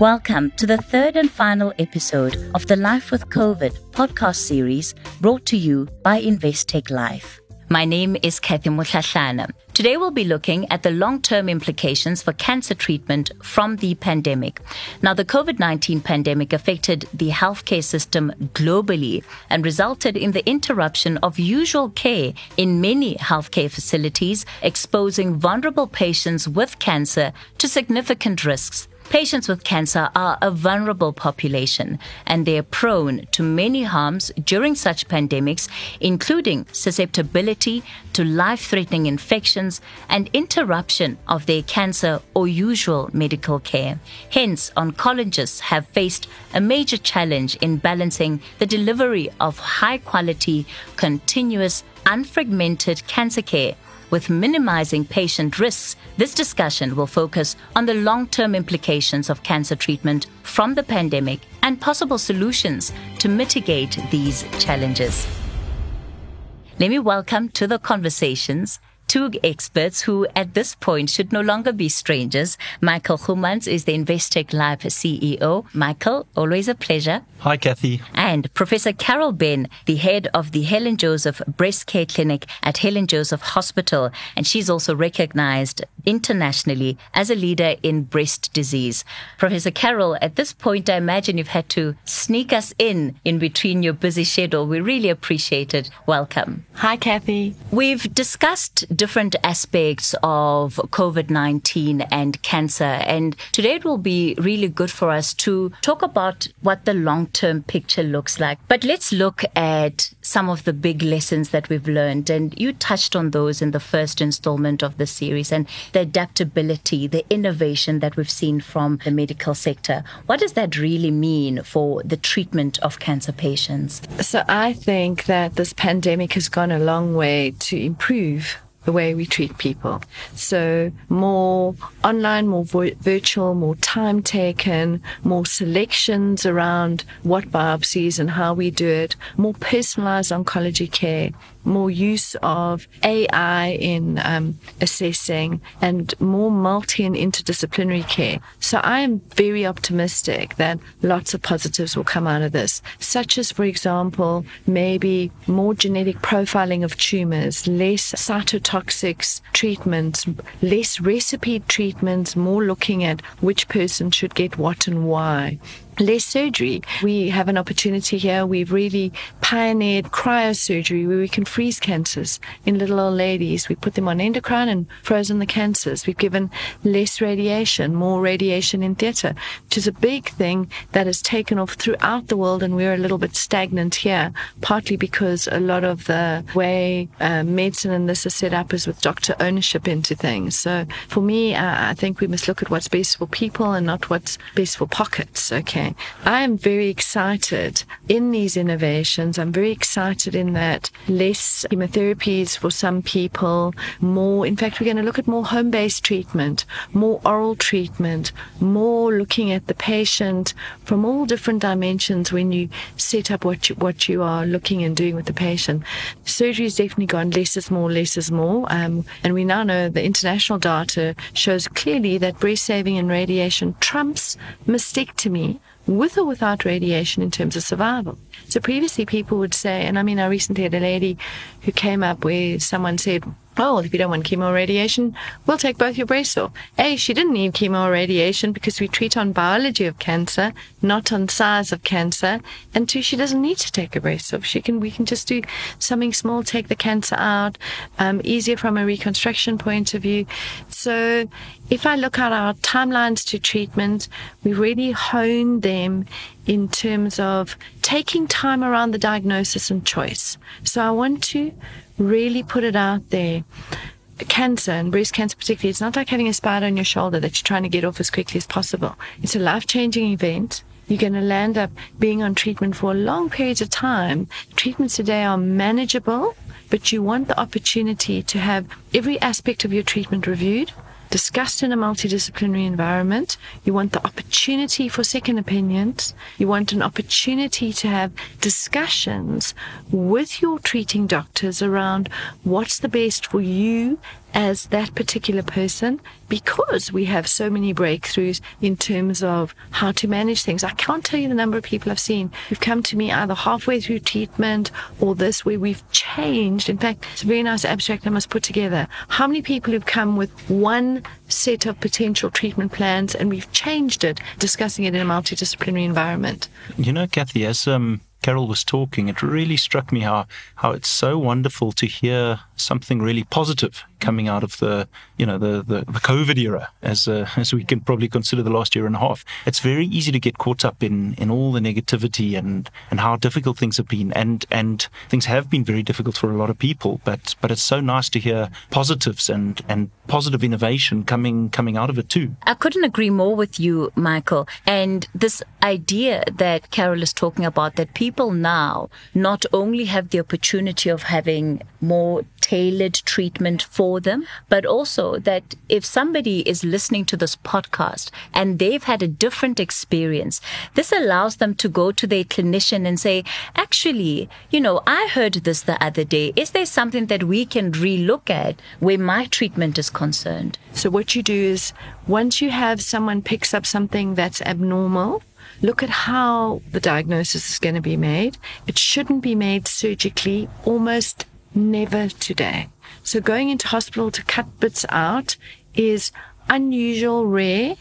Welcome to the third and final episode of the Life with COVID podcast series brought to you by Investec Life. My name is Kathy Mohlahlana. Today we'll be looking at the long-term implications for cancer treatment from the pandemic. Now, the COVID-19 pandemic affected the healthcare system globally and resulted in the interruption of usual care in many healthcare facilities, exposing vulnerable patients with cancer to significant risks Patients with cancer are a vulnerable population and they are prone to many harms during such pandemics, including susceptibility to life threatening infections and interruption of their cancer or usual medical care. Hence, oncologists have faced a major challenge in balancing the delivery of high quality, continuous, unfragmented cancer care with minimizing patient risks, this discussion will focus on the long term implications of cancer treatment from the pandemic and possible solutions to mitigate these challenges. Let me welcome to the conversations two experts who at this point should no longer be strangers. Michael Humans is the Investec Life CEO. Michael, always a pleasure. Hi, Kathy. And Professor Carol Benn, the head of the Helen Joseph Breast Care Clinic at Helen Joseph Hospital. And she's also recognized internationally as a leader in breast disease. Professor Carol, at this point, I imagine you've had to sneak us in in between your busy schedule. We really appreciate it. Welcome. Hi, Kathy. We've discussed different aspects of COVID 19 and cancer. And today it will be really good for us to talk about what the long term picture looks like. But let's look at some of the big lessons that we've learned. And you touched on those in the first installment of the series and the adaptability, the innovation that we've seen from the medical sector. What does that really mean for the treatment of cancer patients? So I think that this pandemic has gone a long way to improve the way we treat people. So more online, more vo- virtual, more time taken, more selections around what biopsies and how we do it, more personalized oncology care, more use of AI in um, assessing, and more multi and interdisciplinary care. So I am very optimistic that lots of positives will come out of this, such as, for example, maybe more genetic profiling of tumors, less cytotoxics treatments, less recipe treatments, more looking at which person should get what and why less surgery. We have an opportunity here. We've really pioneered cryosurgery where we can freeze cancers in little old ladies. We put them on endocrine and frozen the cancers. We've given less radiation, more radiation in theatre, which is a big thing that has taken off throughout the world and we're a little bit stagnant here, partly because a lot of the way uh, medicine and this is set up is with doctor ownership into things. So for me, uh, I think we must look at what's best for people and not what's best for pockets. Okay. Okay. I am very excited in these innovations. I'm very excited in that less chemotherapies for some people, more, in fact, we're going to look at more home based treatment, more oral treatment, more looking at the patient from all different dimensions when you set up what you, what you are looking and doing with the patient. Surgery has definitely gone less is more, less is more. Um, and we now know the international data shows clearly that breast saving and radiation trumps mastectomy with or without radiation in terms of survival. So previously people would say, and I mean, I recently had a lady who came up where someone said, well, if you don't want chemo radiation, we'll take both your breasts off. A, she didn't need chemo radiation because we treat on biology of cancer, not on size of cancer. And two, she doesn't need to take her breasts off. She can, we can just do something small, take the cancer out, um, easier from a reconstruction point of view. So if I look at our timelines to treatment, we really hone them in terms of taking time around the diagnosis and choice. So I want to really put it out there. Cancer and breast cancer, particularly, it's not like having a spider on your shoulder that you're trying to get off as quickly as possible. It's a life changing event. You're going to land up being on treatment for long periods of time. Treatments today are manageable, but you want the opportunity to have every aspect of your treatment reviewed discussed in a multidisciplinary environment. You want the opportunity for second opinions. You want an opportunity to have discussions with your treating doctors around what's the best for you as that particular person because we have so many breakthroughs in terms of how to manage things. I can't tell you the number of people I've seen who've come to me either halfway through treatment or this where we've changed. In fact, it's a very nice abstract I must put together. How many people have come with one set of potential treatment plans and we've changed it, discussing it in a multidisciplinary environment? You know, Kathy, as um, Carol was talking, it really struck me how, how it's so wonderful to hear something really positive coming out of the, you know, the, the, the COVID era, as, uh, as we can probably consider the last year and a half. It's very easy to get caught up in, in all the negativity and, and how difficult things have been. And, and things have been very difficult for a lot of people, but, but it's so nice to hear positives and, and positive innovation coming, coming out of it too. I couldn't agree more with you, Michael. And this idea that Carol is talking about that people now not only have the opportunity of having more tailored treatment for them, but also that if somebody is listening to this podcast and they've had a different experience, this allows them to go to their clinician and say, actually, you know, I heard this the other day. Is there something that we can relook at where my treatment is concerned? So what you do is once you have someone picks up something that's abnormal, look at how the diagnosis is going to be made. It shouldn't be made surgically almost never today. So going into hospital to cut bits out is unusual, rare.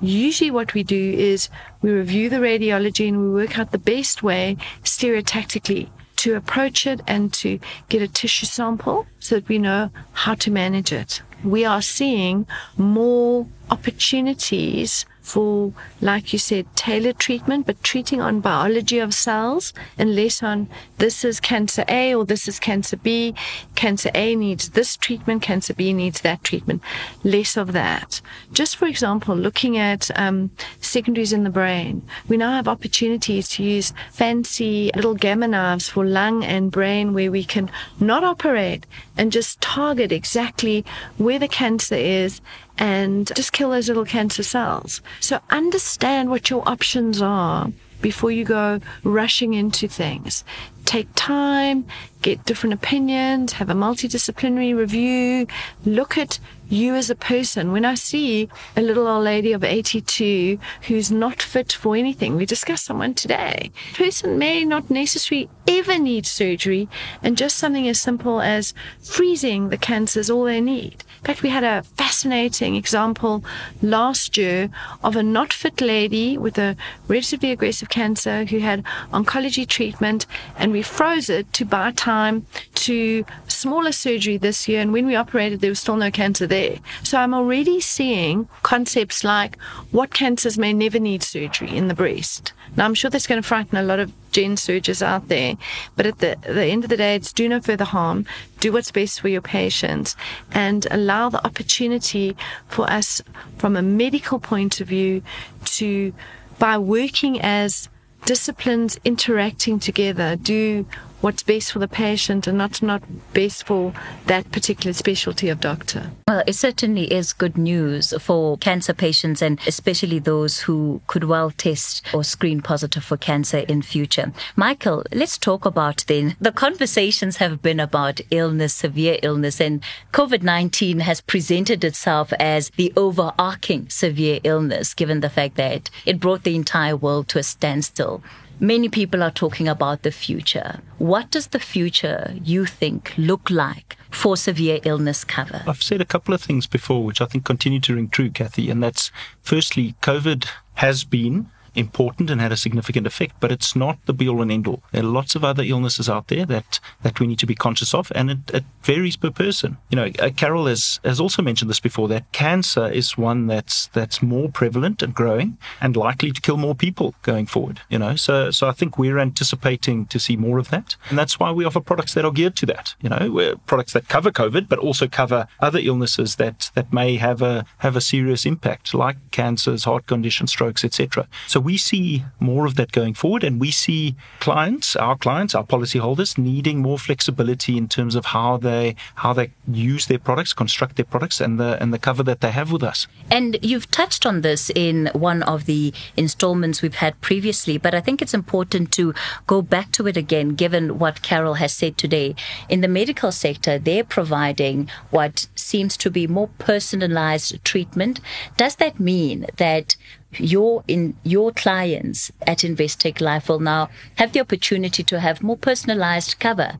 Usually what we do is we review the radiology and we work out the best way stereotactically to approach it and to get a tissue sample so that we know how to manage it. We are seeing more opportunities for, like you said, tailored treatment, but treating on biology of cells and less on this is cancer A or this is cancer B. Cancer A needs this treatment, cancer B needs that treatment. Less of that. Just for example, looking at um, secondaries in the brain, we now have opportunities to use fancy little gamma knives for lung and brain where we can not operate and just target exactly where the cancer is and just kill those little cancer cells. So understand what your options are before you go rushing into things. Take time, get different opinions, have a multidisciplinary review, look at you as a person. When I see a little old lady of 82 who's not fit for anything, we discussed someone today. Person may not necessarily ever need surgery, and just something as simple as freezing the cancer is all they need. In fact, we had a fascinating example last year of a not fit lady with a relatively aggressive cancer who had oncology treatment, and we froze it to buy time to smaller surgery this year. And when we operated, there was still no cancer there. So I'm already seeing concepts like what cancers may never need surgery in the breast. Now, I'm sure that's going to frighten a lot of gen surgeons out there, but at the, the end of the day, it's do no further harm, do what's best for your patients, and allow the opportunity for us, from a medical point of view, to, by working as disciplines interacting together, do what's best for the patient and not not best for that particular specialty of doctor. Well, it certainly is good news for cancer patients and especially those who could well test or screen positive for cancer in future. Michael, let's talk about then the conversations have been about illness, severe illness and COVID-19 has presented itself as the overarching severe illness given the fact that it brought the entire world to a standstill. Many people are talking about the future. What does the future, you think, look like for severe illness cover? I've said a couple of things before, which I think continue to ring true, Kathy, and that's firstly, COVID has been important and had a significant effect, but it's not the be all and end all. There are lots of other illnesses out there that, that we need to be conscious of, and it, it varies per person. You know, uh, Carol has, has also mentioned this before that cancer is one that's that's more prevalent and growing and likely to kill more people going forward. You know, so so I think we're anticipating to see more of that, and that's why we offer products that are geared to that. You know, we're products that cover COVID, but also cover other illnesses that that may have a have a serious impact, like cancers, heart conditions, strokes, etc. So we see more of that going forward, and we see clients, our clients, our policyholders, needing more flexibility in terms of how they how they use their products, construct their products, and the and the cover that they have with us. And you've touched on this in one of the installments we've had previously, but I think it's important to go back to it again, given what Carol has said today. In the medical sector, they're providing what seems to be more personalized treatment. Does that mean that your in your clients at Investec Life will now have the opportunity to have more personalized cover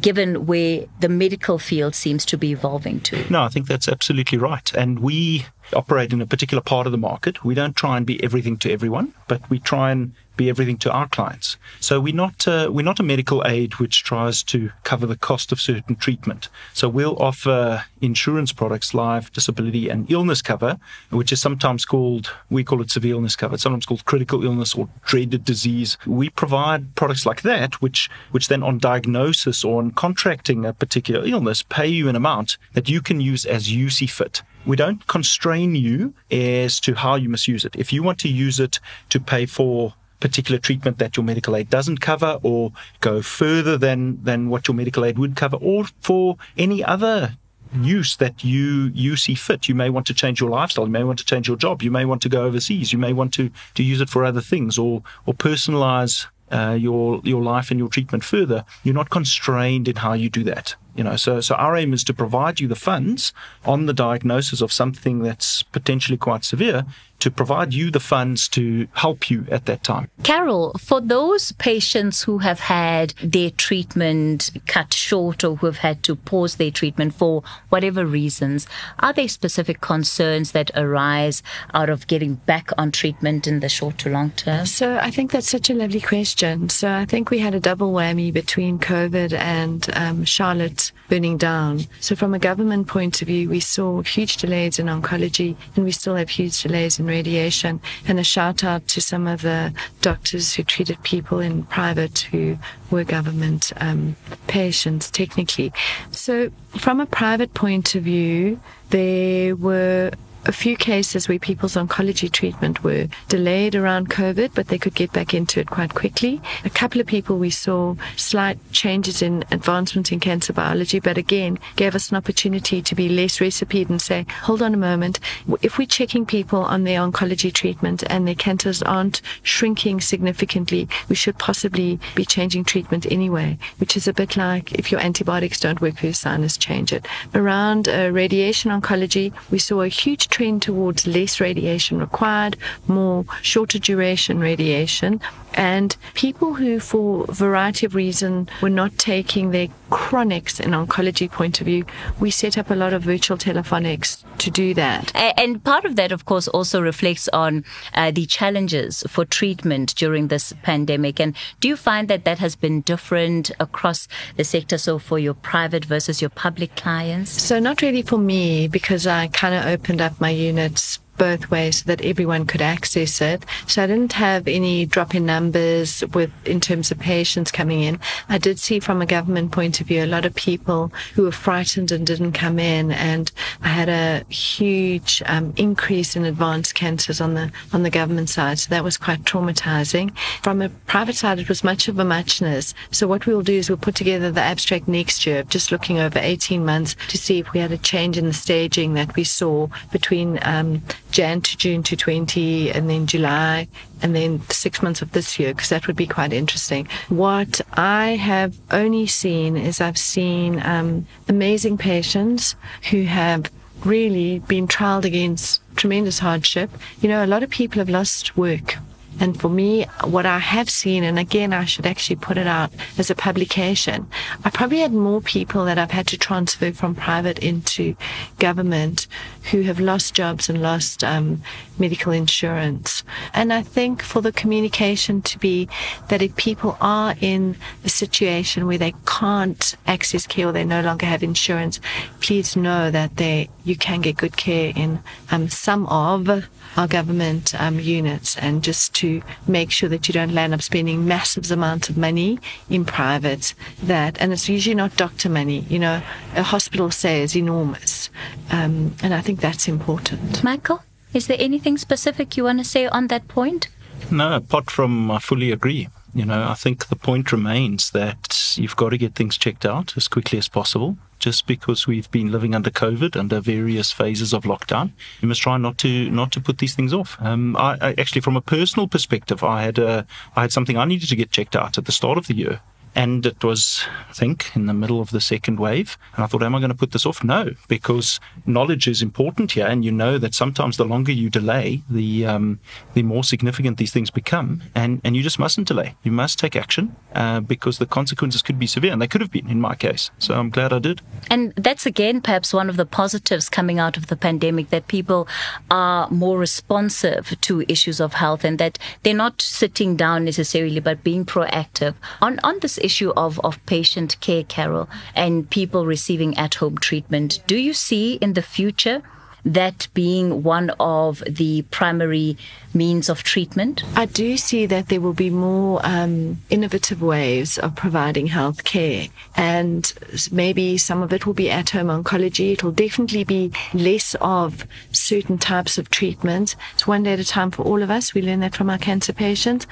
given where the medical field seems to be evolving to. No, I think that's absolutely right. And we operate in a particular part of the market. We don't try and be everything to everyone, but we try and be everything to our clients. So we're not uh, we're not a medical aid which tries to cover the cost of certain treatment. So we'll offer insurance products, life, disability, and illness cover, which is sometimes called we call it severe illness cover. It's sometimes called critical illness or dreaded disease. We provide products like that, which which then on diagnosis or on contracting a particular illness, pay you an amount that you can use as you see fit. We don't constrain you as to how you must use it. If you want to use it to pay for particular treatment that your medical aid doesn't cover or go further than, than what your medical aid would cover or for any other use that you you see fit. You may want to change your lifestyle. You may want to change your job. You may want to go overseas. You may want to to use it for other things or or personalize uh, your your life and your treatment further. You're not constrained in how you do that. You know, so so our aim is to provide you the funds on the diagnosis of something that's potentially quite severe to provide you the funds to help you at that time. Carol, for those patients who have had their treatment cut short or who have had to pause their treatment for whatever reasons, are there specific concerns that arise out of getting back on treatment in the short to long term? So I think that's such a lovely question. So I think we had a double whammy between COVID and um, Charlotte burning down. So from a government point of view, we saw huge delays in oncology and we still have huge delays in radiation. And a shout out to some of the doctors who treated people in private who were government um, patients, technically. So, from a private point of view, there were a few cases where people's oncology treatment were delayed around COVID, but they could get back into it quite quickly. A couple of people we saw slight changes in advancement in cancer biology, but again, gave us an opportunity to be less recipe and say, hold on a moment. If we're checking people on their oncology treatment and their cancers aren't shrinking significantly, we should possibly be changing treatment anyway, which is a bit like if your antibiotics don't work for your sinus, change it. Around uh, radiation oncology, we saw a huge trend towards less radiation required, more shorter duration radiation, and people who, for a variety of reasons, were not taking their chronics in oncology point of view, we set up a lot of virtual telephonics to do that. And part of that, of course, also reflects on uh, the challenges for treatment during this pandemic. And do you find that that has been different across the sector? So for your private versus your public clients? So not really for me because I kind of opened up my units both ways so that everyone could access it. So I didn't have any drop in numbers with in terms of patients coming in. I did see from a government point of view a lot of people who were frightened and didn't come in, and I had a huge um, increase in advanced cancers on the on the government side. So that was quite traumatizing. From a private side, it was much of a muchness. So what we'll do is we'll put together the abstract next year, just looking over 18 months to see if we had a change in the staging that we saw between um, Jan to June to 20, and then July, and then six months of this year, because that would be quite interesting. What I have only seen is I've seen um, amazing patients who have really been trialed against tremendous hardship. You know, a lot of people have lost work and for me, what I have seen, and again, I should actually put it out as a publication, I probably had more people that I've had to transfer from private into government who have lost jobs and lost um, medical insurance. And I think for the communication to be that if people are in a situation where they can't access care or they no longer have insurance, please know that they you can get good care in um, some of our government um, units and just to make sure that you don't land up spending massive amounts of money in private that and it's usually not doctor money you know a hospital say is enormous um, and I think that's important Michael is there anything specific you want to say on that point No, apart from I fully agree. You know, I think the point remains that you've got to get things checked out as quickly as possible. Just because we've been living under COVID, under various phases of lockdown, you must try not to not to put these things off. Um, I, I actually, from a personal perspective, I had a, I had something I needed to get checked out at the start of the year, and it was, I think, in the middle of the second wave. And I thought, am I going to put this off? No, because knowledge is important here. And you know that sometimes the longer you delay, the, um, the more significant these things become. And, and you just mustn't delay. You must take action uh, because the consequences could be severe. And they could have been in my case. So I'm glad I did. And that's again perhaps one of the positives coming out of the pandemic that people are more responsive to issues of health and that they're not sitting down necessarily, but being proactive on, on this issue of, of patient care, Carol, and people receiving at home treatment, do you see in the future that being one of the primary means of treatment? I do see that there will be more um, innovative ways of providing health care. And maybe some of it will be at home oncology. It will definitely be less of certain types of treatment. It's one day at a time for all of us. We learn that from our cancer patients.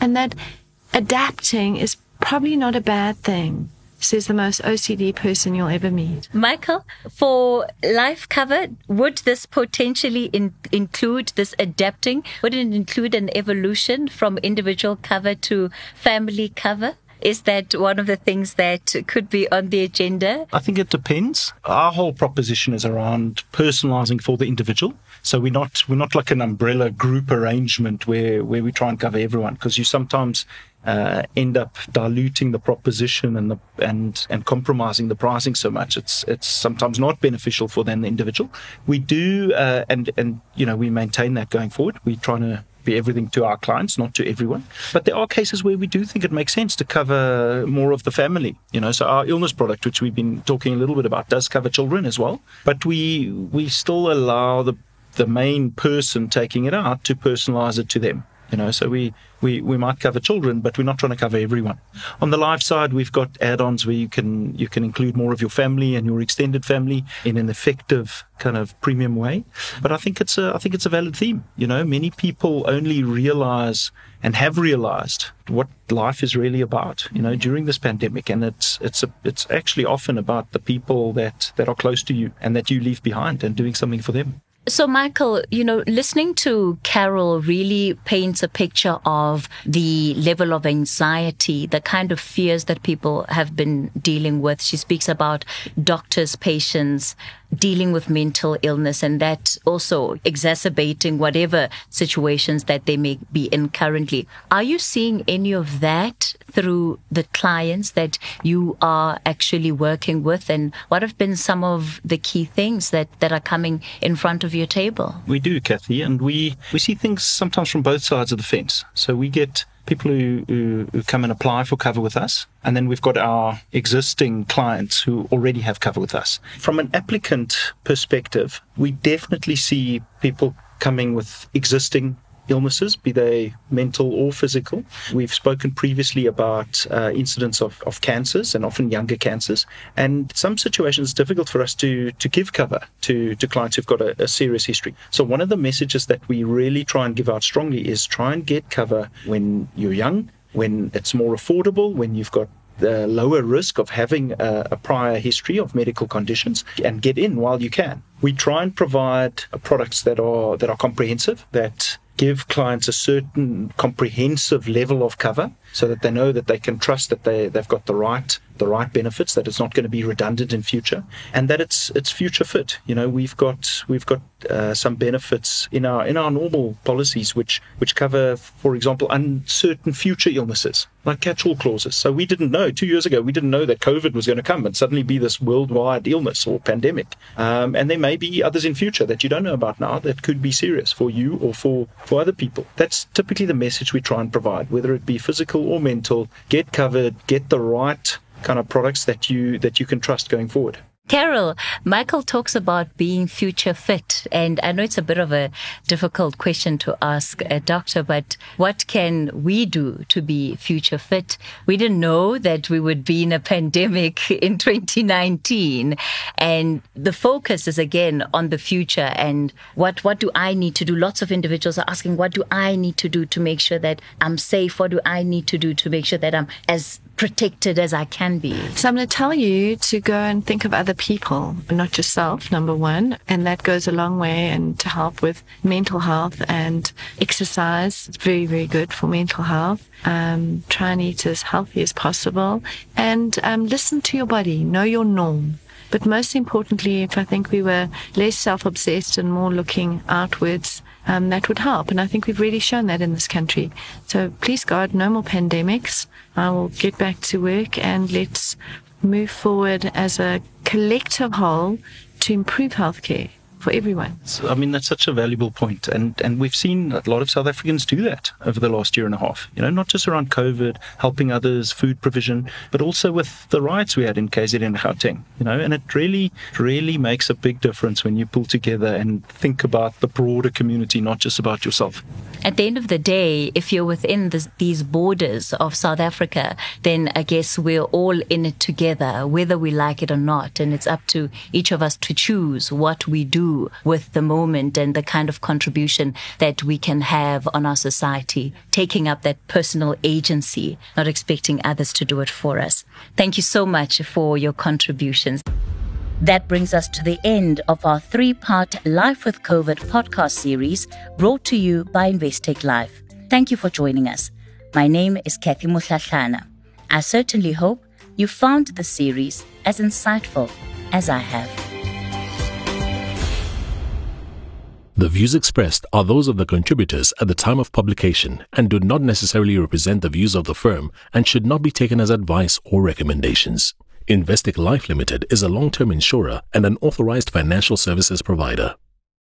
And that adapting is probably not a bad thing says the most OCD person you'll ever meet. Michael, for life cover, would this potentially in, include this adapting? Would it include an evolution from individual cover to family cover? Is that one of the things that could be on the agenda? I think it depends. Our whole proposition is around personalizing for the individual. So we're not we're not like an umbrella group arrangement where where we try and cover everyone because you sometimes uh, end up diluting the proposition and the and and compromising the pricing so much. It's it's sometimes not beneficial for then the individual. We do uh, and and you know we maintain that going forward. We're trying to be everything to our clients, not to everyone. But there are cases where we do think it makes sense to cover more of the family. You know, so our illness product, which we've been talking a little bit about, does cover children as well. But we we still allow the the main person taking it out to personalize it to them. You know, so we, we, we might cover children, but we're not trying to cover everyone. On the life side, we've got add-ons where you can you can include more of your family and your extended family in an effective kind of premium way. But I think it's a I think it's a valid theme. You know, many people only realize and have realized what life is really about. You know, during this pandemic, and it's it's a, it's actually often about the people that that are close to you and that you leave behind and doing something for them. So, Michael, you know, listening to Carol really paints a picture of the level of anxiety, the kind of fears that people have been dealing with. She speaks about doctors, patients, dealing with mental illness and that also exacerbating whatever situations that they may be in currently. Are you seeing any of that through the clients that you are actually working with? And what have been some of the key things that, that are coming in front of your table? We do, Kathy, and we, we see things sometimes from both sides of the fence. So we get people who, who, who, come and apply for cover with us. And then we've got our existing clients who already have cover with us. From an applicant perspective, we definitely see people coming with existing illnesses, be they mental or physical. We've spoken previously about uh, incidents of, of cancers and often younger cancers. And some situations it's difficult for us to, to give cover to, to clients who've got a, a serious history. So one of the messages that we really try and give out strongly is try and get cover when you're young, when it's more affordable, when you've got the lower risk of having a, a, prior history of medical conditions and get in while you can. We try and provide products that are that are comprehensive, that give clients a certain comprehensive level of cover so that they know that they can trust that they, they've got the right the right benefits, that it's not going to be redundant in future, and that it's it's future fit. You know, we've got we've got uh, some benefits in our in our normal policies which which cover, for example, uncertain future illnesses like catch-all clauses. So we didn't know two years ago we didn't know that COVID was going to come and suddenly be this worldwide illness or pandemic, um, and there may be others in future that you don't know about now that could be serious for you or for for other people. That's typically the message we try and provide, whether it be physical or mental. Get covered, get the right kind of products that you that you can trust going forward. Carol, Michael talks about being future fit. And I know it's a bit of a difficult question to ask a doctor, but what can we do to be future fit? We didn't know that we would be in a pandemic in 2019. And the focus is again on the future and what, what do I need to do? Lots of individuals are asking, what do I need to do to make sure that I'm safe? What do I need to do to make sure that I'm as protected as I can be. So I'm going to tell you to go and think of other people, not yourself, number one. And that goes a long way and to help with mental health and exercise. It's very, very good for mental health. Um, try and eat as healthy as possible and um, listen to your body, know your norm. But most importantly, if I think we were less self obsessed and more looking outwards, um, that would help. And I think we've really shown that in this country. So please God, no more pandemics. I will get back to work and let's move forward as a collective whole to improve healthcare for everyone. So, I mean, that's such a valuable point, and and we've seen a lot of South Africans do that over the last year and a half. You know, not just around COVID, helping others, food provision, but also with the riots we had in KZN and Gauteng. You know, and it really, really makes a big difference when you pull together and think about the broader community, not just about yourself. At the end of the day, if you're within this, these borders of South Africa, then I guess we're all in it together, whether we like it or not, and it's up to each of us to choose what we do with the moment and the kind of contribution that we can have on our society, taking up that personal agency, not expecting others to do it for us. Thank you so much for your contributions. That brings us to the end of our three part Life with COVID podcast series brought to you by Investec Life. Thank you for joining us. My name is Kathy Mohlahlana. I certainly hope you found the series as insightful as I have. The views expressed are those of the contributors at the time of publication and do not necessarily represent the views of the firm and should not be taken as advice or recommendations. Investec Life Limited is a long-term insurer and an authorized financial services provider.